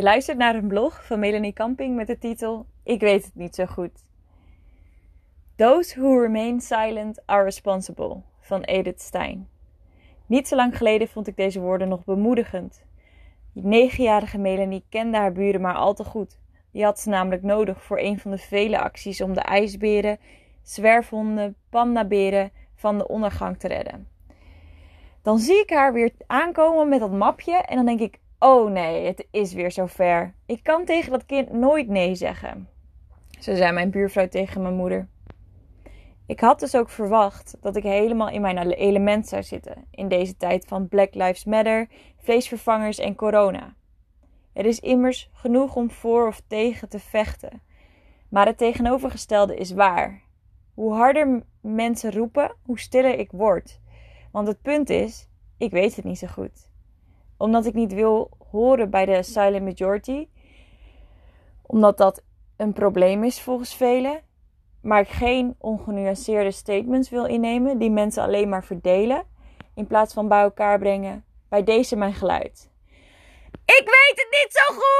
Je luistert naar een blog van Melanie Camping met de titel Ik weet het niet zo goed. Those who remain silent are responsible van Edith Stein. Niet zo lang geleden vond ik deze woorden nog bemoedigend. Die negenjarige Melanie kende haar buren maar al te goed. Die had ze namelijk nodig voor een van de vele acties om de ijsberen, zwerfhonden, pandaberen van de ondergang te redden. Dan zie ik haar weer aankomen met dat mapje en dan denk ik: oh nee, het is weer zover. Ik kan tegen dat kind nooit nee zeggen. Zo zei mijn buurvrouw tegen mijn moeder. Ik had dus ook verwacht dat ik helemaal in mijn element zou zitten in deze tijd van Black Lives Matter, vleesvervangers en corona. Er is immers genoeg om voor of tegen te vechten. Maar het tegenovergestelde is waar. Hoe harder mensen roepen, hoe stiller ik word. Want het punt is, ik weet het niet zo goed. Omdat ik niet wil horen bij de silent majority. Omdat dat een probleem is volgens velen. Maar ik geen ongenuanceerde statements wil innemen die mensen alleen maar verdelen. In plaats van bij elkaar brengen. Bij deze mijn geluid. Ik weet het niet zo goed!